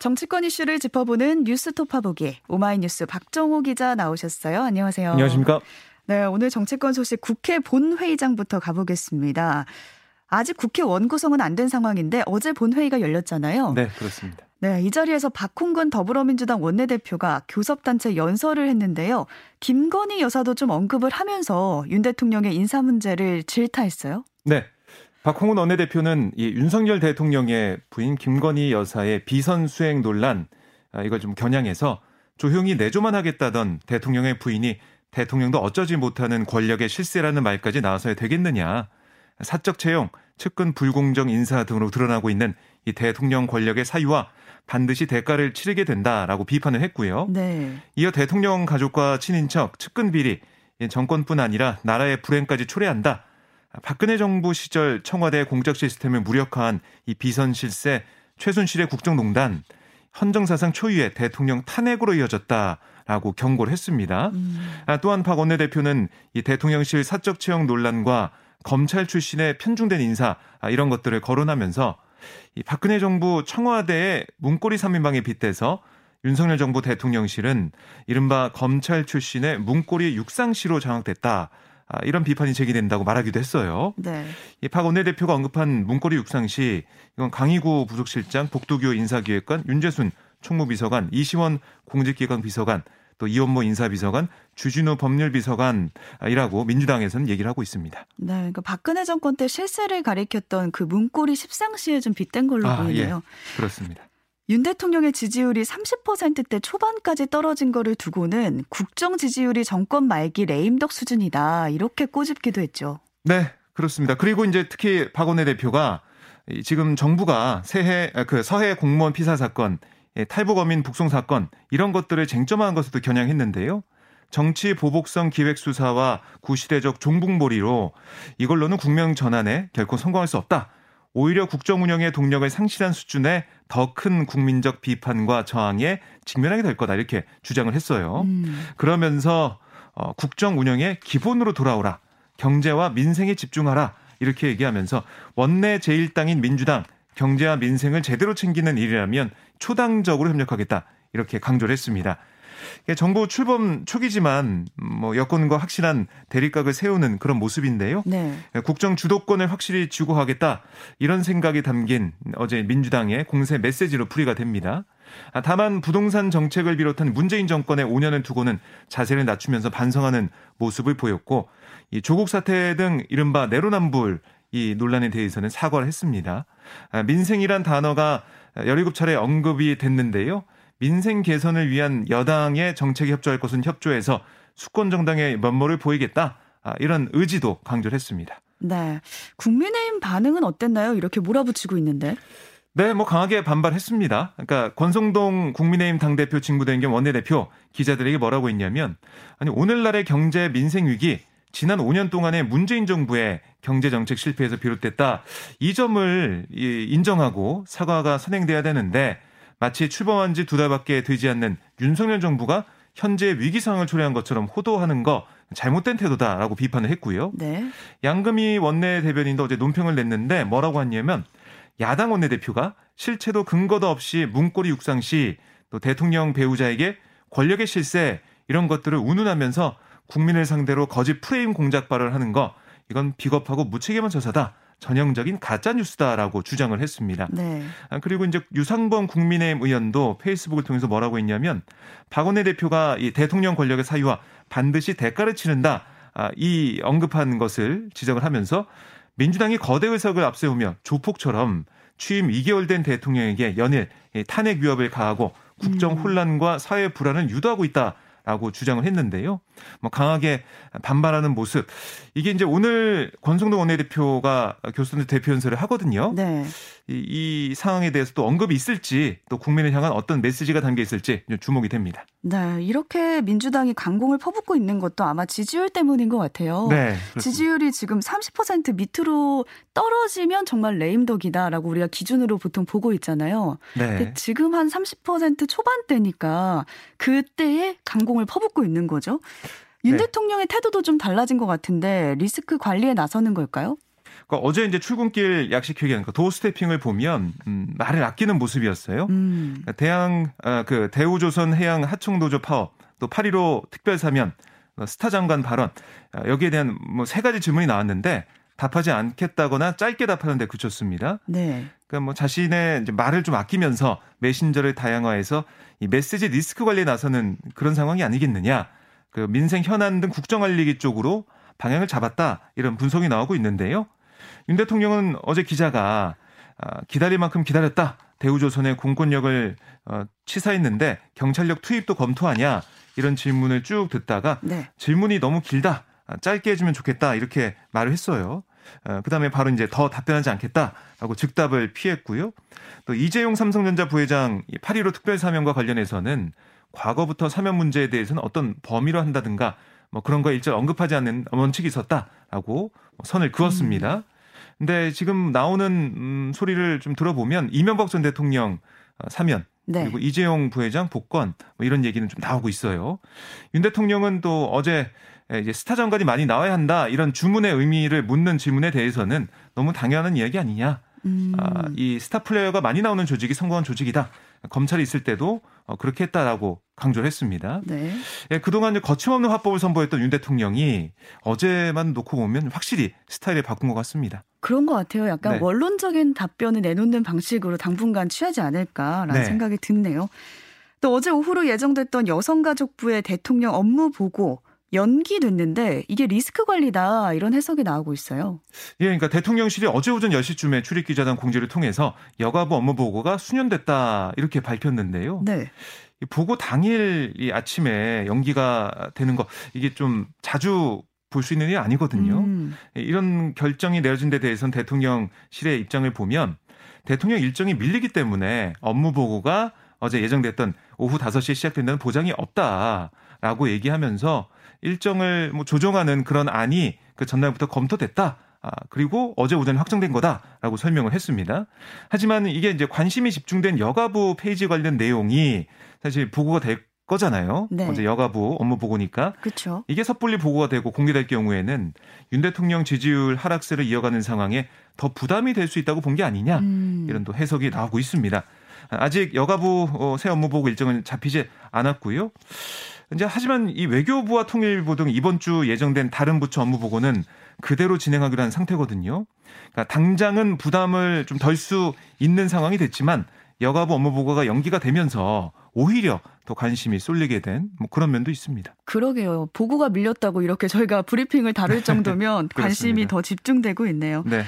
정치권 이슈를 짚어보는 뉴스토파 보기 오마이뉴스 박정호 기자 나오셨어요. 안녕하세요. 안녕하십니까? 네, 오늘 정치권 소식 국회 본회의장부터 가보겠습니다. 아직 국회 원구성은 안 된 상황인데 어제 본회의가 열렸잖아요. 네, 그렇습니다. 네, 이 자리에서 박홍근 더불어민주당 원내대표가 교섭단체 연설을 했는데요. 김건희 여사도 좀 언급을 하면서 윤 대통령의 인사 문제를 질타했어요. 네. 박홍근 원내대표는 이 윤석열 대통령의 부인 김건희 여사의 비선 수행 논란 아, 이걸 좀 겨냥해서 조용히 내조만 하겠다던 대통령의 부인이 대통령도 어쩌지 못하는 권력의 실세라는 말까지 나와서야 되겠느냐. 사적 채용, 측근 불공정 인사 등으로 드러나고 있는 이 대통령 권력의 사유와 반드시 대가를 치르게 된다라고 비판을 했고요. 네. 이어 대통령 가족과 친인척, 측근 비리, 정권뿐 아니라 나라의 불행까지 초래한다. 박근혜 정부 시절 청와대 공적 시스템을 무력화한 이 비선 실세 최순실의 국정농단 헌정사상 초유의 대통령 탄핵으로 이어졌다라고 경고를 했습니다. 음. 아, 또한 박 원내대표는 이 대통령실 사적 채용 논란과 검찰 출신의 편중된 인사 아, 이런 것들을 거론하면서 이 박근혜 정부 청와대의 문고리 3인방에 빗대서 윤석열 정부 대통령실은 이른바 검찰 출신의 문고리 육상시로 장악됐다. 아, 이런 비판이 제기된다고 말하기도 했어요. 네. 이박 원내대표가 언급한 문고리 육상 시 이건 강희구 부속실장, 복도교 인사기획관, 윤재순 총무비서관, 이시원 공직기관 비서관, 또 이원모 인사비서관, 주진우 법률비서관이라고 민주당에서는 얘기를 하고 있습니다. 네, 그러니까 박근혜 정권 때 실세를 가리켰던 그 문고리 십상시에 좀 빗댄 걸로 아, 보이네요. 예, 그렇습니다. 윤 대통령의 지지율이 30%대 초반까지 떨어진 거를 두고는 국정 지지율이 정권 말기 레임덕 수준이다. 이렇게 꼬집기도 했죠. 네, 그렇습니다. 그리고 이제 특히 박원내 대표가 지금 정부가 새해 그 서해 공무원 피살 사건, 탈북 어민 북송 사건 이런 것들을 쟁점화한 것으로 겨냥했는데요. 정치 보복성 기획 수사와 구시대적 종북몰이로 이걸로는 국명 전환에 결코 성공할 수 없다. 오히려 국정 운영의 동력을 상실한 수준의 더 큰 국민적 비판과 저항에 직면하게 될 거다 이렇게 주장을 했어요. 음. 그러면서 어, 국정 운영의 기본으로 돌아오라. 경제와 민생에 집중하라. 이렇게 얘기하면서 원내 제1당인 민주당 경제와 민생을 제대로 챙기는 일이라면 초당적으로 협력하겠다. 이렇게 강조를 했습니다. 정부 출범 초기지만 뭐 여권과 확실한 대립각을 세우는 그런 모습인데요. 네. 국정 주도권을 확실히 쥐고 하겠다 이런 생각이 담긴 어제 민주당의 공세 메시지로 풀이가 됩니다. 아, 다만 부동산 정책을 비롯한 문재인 정권의 5년을 두고는 자세를 낮추면서 반성하는 모습을 보였고 이 조국 사태 등 이른바 내로남불 이 논란에 대해서는 사과를 했습니다. 아, 민생이란 단어가 17차례 언급이 됐는데요. 민생 개선을 위한 여당의 정책에 협조할 것은 협조해서 수권 정당의 면모를 보이겠다. 아, 이런 의지도 강조를 했습니다. 네. 국민의힘 반응은 어땠나요? 이렇게 몰아붙이고 있는데. 네, 뭐 강하게 반발했습니다. 그러니까 권성동 국민의힘 당대표 직무대행겸 원내대표 기자들에게 뭐라고 했냐면 아니 오늘날의 경제 민생 위기 지난 5년 동안의 문재인 정부의 경제 정책 실패에서 비롯됐다. 이 점을 인정하고 사과가 선행돼야 되는데 마치 출범한 지 두 달밖에 되지 않는 윤석열 정부가 현재 위기 상황을 초래한 것처럼 호도하는 거 잘못된 태도다라고 비판을 했고요. 네. 양금희 원내 대변인도 어제 논평을 냈는데 뭐라고 했냐면 야당 원내대표가 실체도 근거도 없이 문고리 육상 시 또 대통령 배우자에게 권력의 실세 이런 것들을 운운하면서 국민을 상대로 거짓 프레임 공작 발언을 하는 거 이건 비겁하고 무책임한 처사다. 전형적인 가짜 뉴스다라고 주장을 했습니다. 네. 아, 그리고 이제 유상범 국민의힘 의원도 페이스북을 통해서 뭐라고 했냐면 박원내 대표가 이 대통령 권력의 사유와 반드시 대가를 치른다. 아, 이 언급한 것을 지적을 하면서 민주당이 거대 의석을 앞세우며 조폭처럼 취임 2개월 된 대통령에게 연일 탄핵 위협을 가하고 국정 음. 혼란과 사회 불안을 유도하고 있다. 라고 주장을 했는데요. 뭐 강하게 반발하는 모습. 이게 이제 오늘 권성동 원내대표가 교수들 대표 연설을 하거든요. 네. 이, 이 상황에 대해서 또 언급이 있을지 또 국민을 향한 어떤 메시지가 담겨 있을지 주목이 됩니다. 네, 이렇게 민주당이 강공을 퍼붓고 있는 것도 아마 지지율 때문인 것 같아요. 네, 지지율이 지금 30% 밑으로 떨어지면 정말 레임덕이다라고 우리가 기준으로 보통 보고 있잖아요. 네. 지금 한 30% 초반대니까 그때에 강공을 퍼붓고 있는 거죠. 윤 네. 대통령의 태도도 좀 달라진 것 같은데 리스크 관리에 나서는 걸까요? 그러니까 어제 이제 출근길 약식 회견, 그러니까 도어 스태핑을 보면 음, 말을 아끼는 모습이었어요. 음. 그러니까 대양 아, 그 대우조선 해양 하청노조 파업, 또 8.15 특별사면, 어, 스타 장관 발언 아, 여기에 대한 뭐 세 가지 질문이 나왔는데 답하지 않겠다거나 짧게 답하는데 그쳤습니다. 네. 그러니까 뭐 자신의 이제 말을 좀 아끼면서 메신저를 다양화해서 이 메시지 리스크 관리에 나서는 그런 상황이 아니겠느냐. 그 민생 현안 등 국정 관리기 쪽으로 방향을 잡았다 이런 분석이 나오고 있는데요. 윤 대통령은 어제 기자가 아, 기다릴 만큼 기다렸다. 대우조선의 공권력을 어, 치사했는데 경찰력 투입도 검토하냐 이런 질문을 쭉 듣다가 네. 질문이 너무 길다. 아, 짧게 해주면 좋겠다 이렇게 말을 했어요. 어, 그다음에 바로 이제 더 답변하지 않겠다라고 즉답을 피했고요. 또 이재용 삼성전자 부회장 8.15 특별사면과 관련해서는 과거부터 사면 문제에 대해서는 어떤 범위로 한다든가 뭐 그런 거 일절 언급하지 않는 원칙이 있었다라고 선을 그었습니다. 음. 근데 지금 나오는 음, 소리를 좀 들어보면 이명박 전 대통령 어, 사면 네. 그리고 이재용 부회장 복권 뭐 이런 얘기는 좀 나오고 있어요. 윤 대통령은 또 어제 이제 스타 장관이 많이 나와야 한다 이런 주문의 의미를 묻는 질문에 대해서는 너무 당연한 이야기 아니냐. 음. 아, 이 스타 플레이어가 많이 나오는 조직이 성공한 조직이다. 검찰이 있을 때도 어, 그렇게 했다라고 강조를 했습니다. 네. 예, 그동안 거침없는 화법을 선보였던 윤 대통령이 어제만 놓고 보면 확실히 스타일을 바꾼 것 같습니다. 그런 것 같아요. 약간 네. 원론적인 답변을 내놓는 방식으로 당분간 취하지 않을까라는 네. 생각이 드네요. 또 어제 오후로 예정됐던 여성가족부의 대통령 업무 보고 연기됐는데 이게 리스크 관리다 이런 해석이 나오고 있어요. 예, 그러니까 대통령실이 어제 오전 10시쯤에 출입 기자단 공지를 통해서 여가부 업무 보고가 수년됐다 이렇게 밝혔는데요. 네. 보고 당일 이 아침에 연기가 되는 거 이게 좀 자주 볼 수 있는 일이 아니거든요. 음. 이런 결정이 내려진 데 대해서는 대통령실의 입장을 보면 대통령 일정이 밀리기 때문에 업무 보고가 어제 예정됐던 오후 5시에 시작된다는 보장이 없다라고 얘기하면서 일정을 뭐 조정하는 그런 안이 그 전날부터 검토됐다. 아, 그리고 어제 오전에 확정된 거다라고 설명을 했습니다. 하지만 이게 이제 관심이 집중된 여가부 페이지 관련 내용이 사실 보고가 될 거잖아요. 네. 어제 여가부 업무 보고니까. 그렇죠. 이게 섣불리 보고가 되고 공개될 경우에는 윤 대통령 지지율 하락세를 이어가는 상황에 더 부담이 될 수 있다고 본 게 아니냐 음. 이런 또 해석이 나오고 있습니다. 아직 여가부 어, 새 업무 보고 일정은 잡히지 않았고요. 이제 하지만 이 외교부와 통일부 등 이번 주 예정된 다른 부처 업무 보고는 그대로 진행하기로 한 상태거든요. 그러니까 당장은 부담을 좀 덜 수 있는 상황이 됐지만 여가부 업무 보고가 연기가 되면서 오히려 더 관심이 쏠리게 된 뭐 그런 면도 있습니다. 그러게요. 보고가 밀렸다고 이렇게 저희가 브리핑을 다룰 정도면 관심이 더 집중되고 있네요. 네.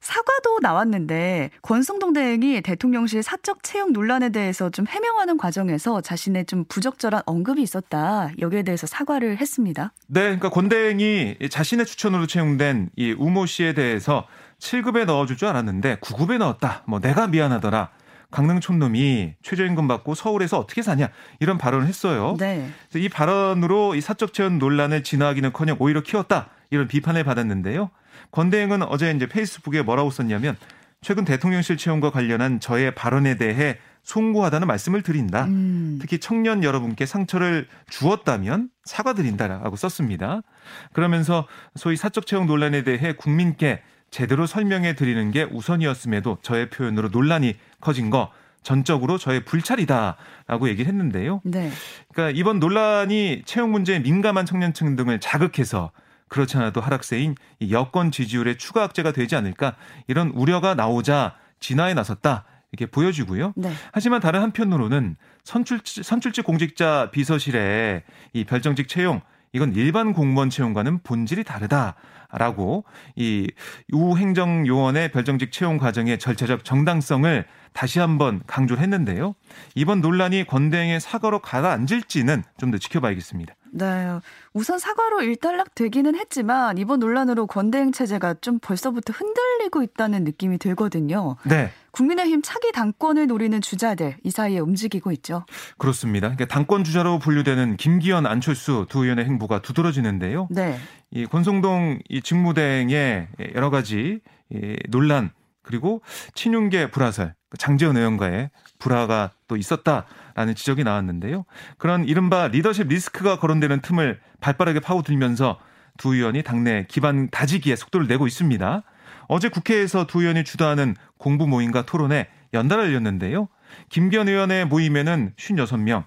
사과도 나왔는데 권성동 대행이 대통령실 사적 채용 논란에 대해서 좀 해명하는 과정에서 자신의 좀 부적절한 언급이 있었다. 여기에 대해서 사과를 했습니다. 네, 그러니까 권 대행이 자신의 추천으로 채용된 이 우모 씨에 대해서 7급에 넣어줄 줄 알았는데 9급에 넣었다. 뭐 내가 미안하더라. 강릉 촌놈이 최저임금 받고 서울에서 어떻게 사냐 이런 발언을 했어요. 네. 이 발언으로 이 사적 채용 논란을 진화하기는커녕 오히려 키웠다 이런 비판을 받았는데요. 권대행은 어제 이제 페이스북에 뭐라고 썼냐면 최근 대통령실 채용과 관련한 저의 발언에 대해 송구하다는 말씀을 드린다. 음. 특히 청년 여러분께 상처를 주었다면 사과드린다라고 썼습니다. 그러면서 소위 사적 채용 논란에 대해 국민께 제대로 설명해 드리는 게 우선이었음에도 저의 표현으로 논란이 커진 거 전적으로 저의 불찰이다라고 얘기를 했는데요. 네. 그러니까 이번 논란이 채용 문제에 민감한 청년층 등을 자극해서 그렇지 않아도 하락세인 여권 지지율의 추가 악재가 되지 않을까 이런 우려가 나오자 진화에 나섰다. 이렇게 보여지고요. 네. 하지만 다른 한편으로는 선출직, 선출직 공직자 비서실에 이 별정직 채용 이건 일반 공무원 채용과는 본질이 다르다라고 이 우행정 요원의 별정직 채용 과정의 절차적 정당성을 다시 한번 강조를 했는데요. 이번 논란이 권대행의 사과로 가라앉을지는 좀 더 지켜봐야겠습니다. 네. 우선 사과로 일단락 되기는 했지만 이번 논란으로 권대행 체제가 좀 벌써부터 흔들리고 있다는 느낌이 들거든요. 네. 국민의힘 차기 당권을 노리는 주자들 이 사이에 움직이고 있죠. 그렇습니다. 그러니까 당권 주자로 분류되는 김기현, 안철수 두 의원의 행보가 두드러지는데요. 네. 이 권성동 이 직무대행의 여러 가지 이 논란 그리고 친윤계 불화설, 장재원 의원과의 불화가 또 있었다라는 지적이 나왔는데요. 그런 이른바 리더십 리스크가 거론되는 틈을 발빠르게 파고들면서 두 의원이 당내 기반 다지기에 속도를 내고 있습니다. 어제 국회에서 두 의원이 주도하는 공부 모임과 토론에 연달아 열렸는데요. 김기현 의원의 모임에는 56명,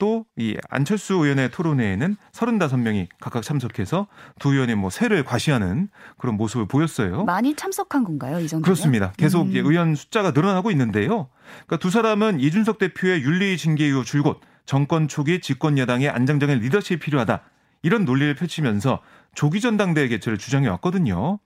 또 이 안철수 의원의 토론회에는 35명이 각각 참석해서 두 의원의 뭐 세를 과시하는 그런 모습을 보였어요. 많이 참석한 건가요, 이 정도? 그렇습니다. 계속 음. 의원 숫자가 늘어나고 있는데요. 그러니까 두 사람은 이준석 대표의 윤리 징계 이후 줄곧 정권 초기 집권 여당의 안정적인 리더십이 필요하다. 이런 논리를 펼치면서 조기 전당대회 개최를 주장해 왔거든요.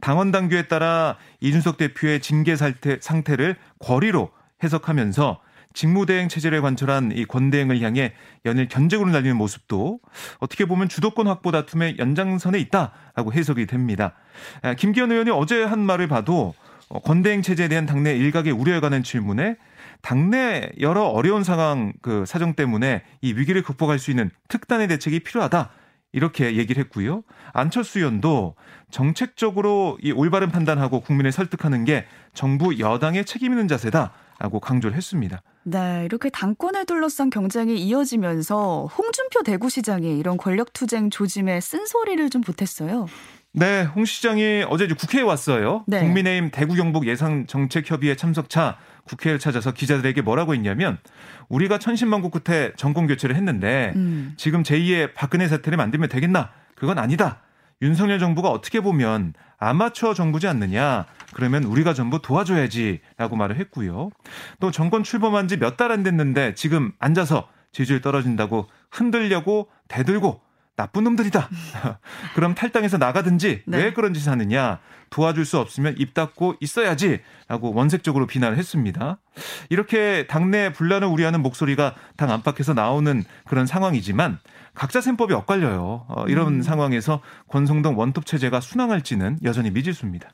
당원 당규에 따라 이준석 대표의 징계 상태, 상태를 권리로 해석하면서 직무대행 체제를 관철한 이 권대행을 향해 연일 견제구를 날리는 모습도 어떻게 보면 주도권 확보 다툼의 연장선에 있다라고 해석이 됩니다. 아, 김기현 의원이 어제 한 말을 봐도 어, 권대행 체제에 대한 당내 일각의 우려에 관한 질문에 당내 여러 어려운 상황 그 사정 때문에 이 위기를 극복할 수 있는 특단의 대책이 필요하다. 이렇게 얘기를 했고요. 안철수 의원도 정책적으로 이 올바른 판단하고 국민을 설득하는 게 정부 여당의 책임 있는 자세다라고 강조를 했습니다. 네, 이렇게 당권을 둘러싼 경쟁이 이어지면서 홍준표 대구시장이 이런 권력 투쟁 조짐에 쓴소리를 좀 보탰어요. 네, 홍 시장이 어제 국회에 왔어요. 네. 국민의힘 대구 경북 예상 정책 협의회 참석차 국회를 찾아서 기자들에게 뭐라고 했냐면 우리가 천신만고 끝에 정권 교체를 했는데 음. 지금 제2의 박근혜 사태를 만들면 되겠나? 그건 아니다. 윤석열 정부가 어떻게 보면 아마추어 정부지 않느냐. 그러면 우리가 전부 도와줘야지라고 말을 했고요. 또 정권 출범한 지 몇 달 안 됐는데 지금 앉아서 지지율 떨어진다고 흔들려고 대들고 나쁜 놈들이다. 그럼 탈당해서 나가든지 네. 왜 그런 짓을 하느냐. 도와줄 수 없으면 입 닫고 있어야지. 라고 원색적으로 비난을 했습니다. 이렇게 당내 분란을 우려하는 목소리가 당 안팎에서 나오는 그런 상황이지만 각자 셈법이 엇갈려요. 어, 이런 음. 상황에서 권성동 원톱 체제가 순항할지는 여전히 미지수입니다.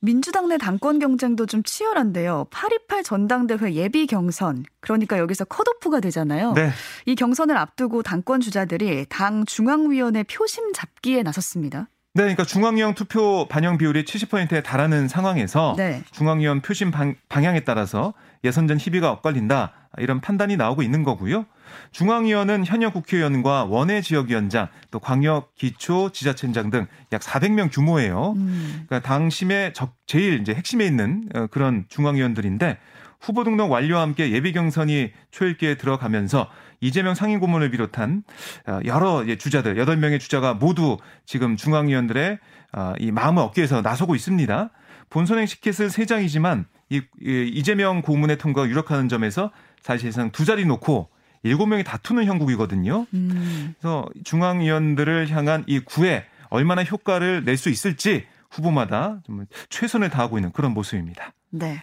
민주당 내 당권 경쟁도 좀 치열한데요. 8.28 전당대회 예비 경선. 그러니까 여기서 컷오프가 되잖아요. 네. 이 경선을 앞두고 당권 주자들이 당 중앙위원회 표심 잡기에 나섰습니다. 네, 그러니까 중앙위원 투표 반영 비율이 70%에 달하는 상황에서 네. 중앙위원 표심 방, 방향에 따라서 예선전 희비가 엇갈린다 이런 판단이 나오고 있는 거고요. 중앙위원은 현역 국회의원과 원외 지역위원장 또 광역 기초 지자체장 등 약 400명 규모예요. 음. 그러니까 당심의 적 제일 이제 핵심에 있는 어, 그런 중앙위원들인데 후보 등록 완료와 함께 예비 경선이 초읽기에 들어가면서 이재명 상임고문을 비롯한 어, 여러 주자들 8명의 주자가 모두 지금 중앙위원들의 어, 이 마음을 얻기 위해서 나서고 있습니다. 본선행 시켓은 3장이지만 이 이재명 고문의 통과가 유력하는 점에서 사실상 두 자리 놓고 일곱 명이 다투는 형국이거든요. 음. 그래서 중앙위원들을 향한 이 구애 얼마나 효과를 낼 수 있을지 후보마다 좀 최선을 다하고 있는 그런 모습입니다. 네.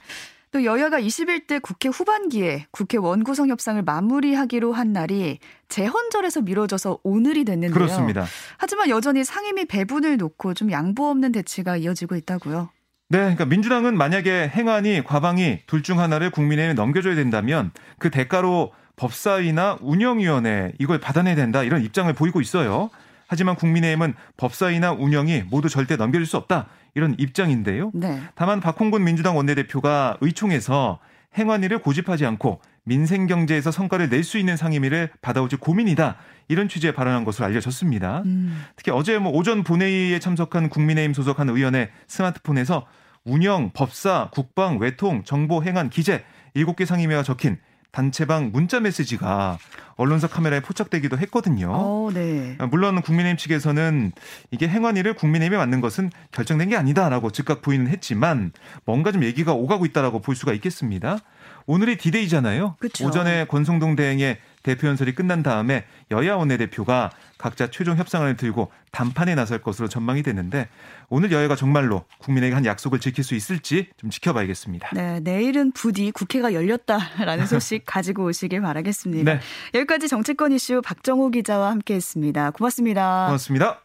또 여야가 21대 국회 후반기에 국회 원구성 협상을 마무리하기로 한 날이 재헌절에서 미뤄져서 오늘이 됐는데요. 그렇습니다. 하지만 여전히 상임위 배분을 놓고 좀 양보 없는 대치가 이어지고 있다고요. 네, 그러니까 민주당은 만약에 행안위, 과방위 둘 중 하나를 국민의힘에 넘겨줘야 된다면 그 대가로 법사위나 운영위원회 이걸 받아내야 된다 이런 입장을 보이고 있어요. 하지만 국민의힘은 법사위나 운영이 모두 절대 넘겨줄 수 없다 이런 입장인데요. 네. 다만 박홍근 민주당 원내대표가 의총에서 행안위를 고집하지 않고 민생 경제에서 성과를 낼 수 있는 상임위를 받아오지 고민이다. 이런 취지에 발언한 것으로 알려졌습니다. 음. 특히 어제 뭐 오전 본회의에 참석한 국민의힘 소속 한 의원의 스마트폰에서 운영, 법사, 국방, 외통, 정보, 행안, 기재 7개 상임위가 적힌 단체방 문자 메시지가 언론사 카메라에 포착되기도 했거든요. 오, 어, 네. 물론 국민의힘 측에서는 이게 행안위를 국민의힘에 맡는 것은 결정된 게 아니다라고 즉각 부인은 했지만 뭔가 좀 얘기가 오가고 있다라고 볼 수가 있겠습니다. 오늘이 디데이잖아요. 그쵸. 오전에 권성동 대행의 대표 연설이 끝난 다음에 여야 원내대표가 각자 최종 협상안을 들고 담판에 나설 것으로 전망이 되는데 오늘 여야가 정말로 국민에게 한 약속을 지킬 수 있을지 좀 지켜봐야겠습니다. 네, 내일은 부디 국회가 열렸다라는 소식 가지고 오시길 바라겠습니다. 네. 여기까지 정치권 이슈 박정호 기자와 함께했습니다. 고맙습니다. 고맙습니다.